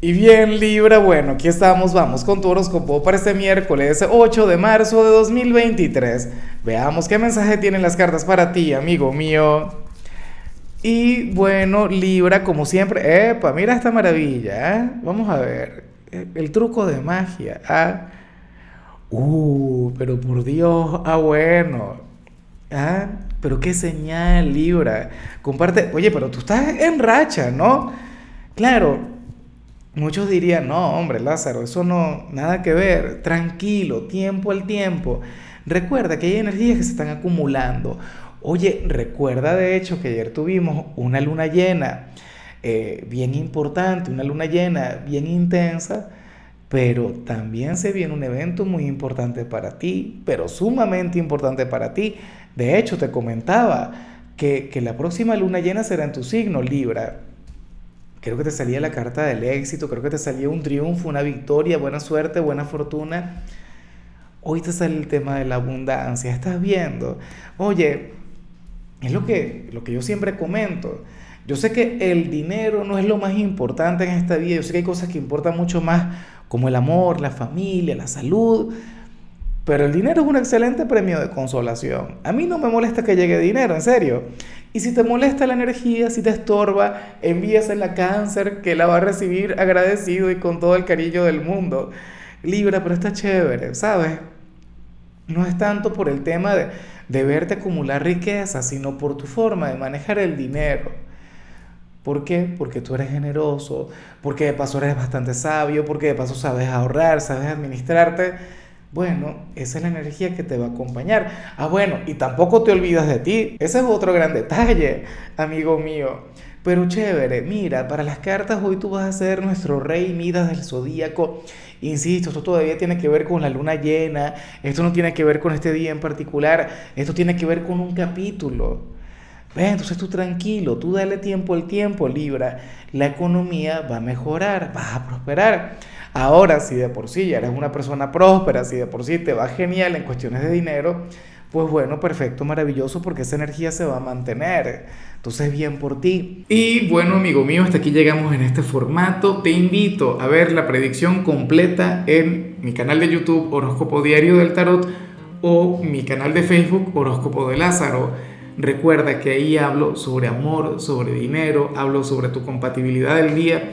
Y bien Libra, bueno, aquí estamos, vamos con tu horóscopo para este miércoles 8 de marzo de 2023. Veamos qué mensaje tienen las cartas para ti, amigo mío. Y bueno, Libra, como siempre, epa, mira esta maravilla, ¿eh? Vamos a ver, el truco de magia, ¿ah? Uh, pero por Dios, ah, bueno, ¿ah? Pero qué señal, Libra. Comparte, oye, pero tú estás en racha, ¿no? Claro, Muchos dirían, no, hombre, Lázaro, eso no, nada que ver, tranquilo, tiempo al tiempo. Recuerda que hay energías que se están acumulando. Oye, recuerda de hecho que ayer tuvimos una luna llena eh, bien importante, una luna llena bien intensa, pero también se viene un evento muy importante para ti, pero sumamente importante para ti. De hecho, te comentaba que, que la próxima luna llena será en tu signo, Libra creo que te salía la carta del éxito, creo que te salía un triunfo, una victoria, buena suerte, buena fortuna. Hoy te sale el tema de la abundancia, estás viendo. Oye, es lo que, lo que yo siempre comento. Yo sé que el dinero no es lo más importante en esta vida, yo sé que hay cosas que importan mucho más, como el amor, la familia, la salud, pero el dinero es un excelente premio de consolación. A mí no me molesta que llegue dinero, en serio. Y si te molesta la energía, si te estorba, envíasela a cáncer, que la va a recibir agradecido y con todo el cariño del mundo. Libra, pero está chévere, ¿sabes? No es tanto por el tema de, de verte acumular riqueza, sino por tu forma de manejar el dinero. ¿Por qué? Porque tú eres generoso, porque de paso eres bastante sabio, porque de paso sabes ahorrar, sabes administrarte bueno, esa es la energía que te va a acompañar. Ah, bueno, y tampoco te olvidas de ti. Ese es otro gran detalle, amigo mío. Pero chévere, mira, para las cartas hoy tú vas a ser nuestro rey Midas del zodíaco. Insisto, esto todavía tiene que ver con la luna llena, esto no tiene que ver con este día en particular, esto tiene que ver con un capítulo. ¿Ves? Entonces tú tranquilo, tú dale tiempo al tiempo, Libra. La economía va a mejorar, vas a prosperar. Ahora, si de por sí ya eres una persona próspera, si de por sí te va genial en cuestiones de dinero, pues bueno, perfecto, maravilloso, porque esa energía se va a mantener. Entonces, bien por ti. Y bueno, amigo mío, hasta aquí llegamos en este formato. Te invito a ver la predicción completa en mi canal de YouTube Horóscopo Diario del Tarot o mi canal de Facebook Horóscopo de Lázaro. Recuerda que ahí hablo sobre amor, sobre dinero, hablo sobre tu compatibilidad del día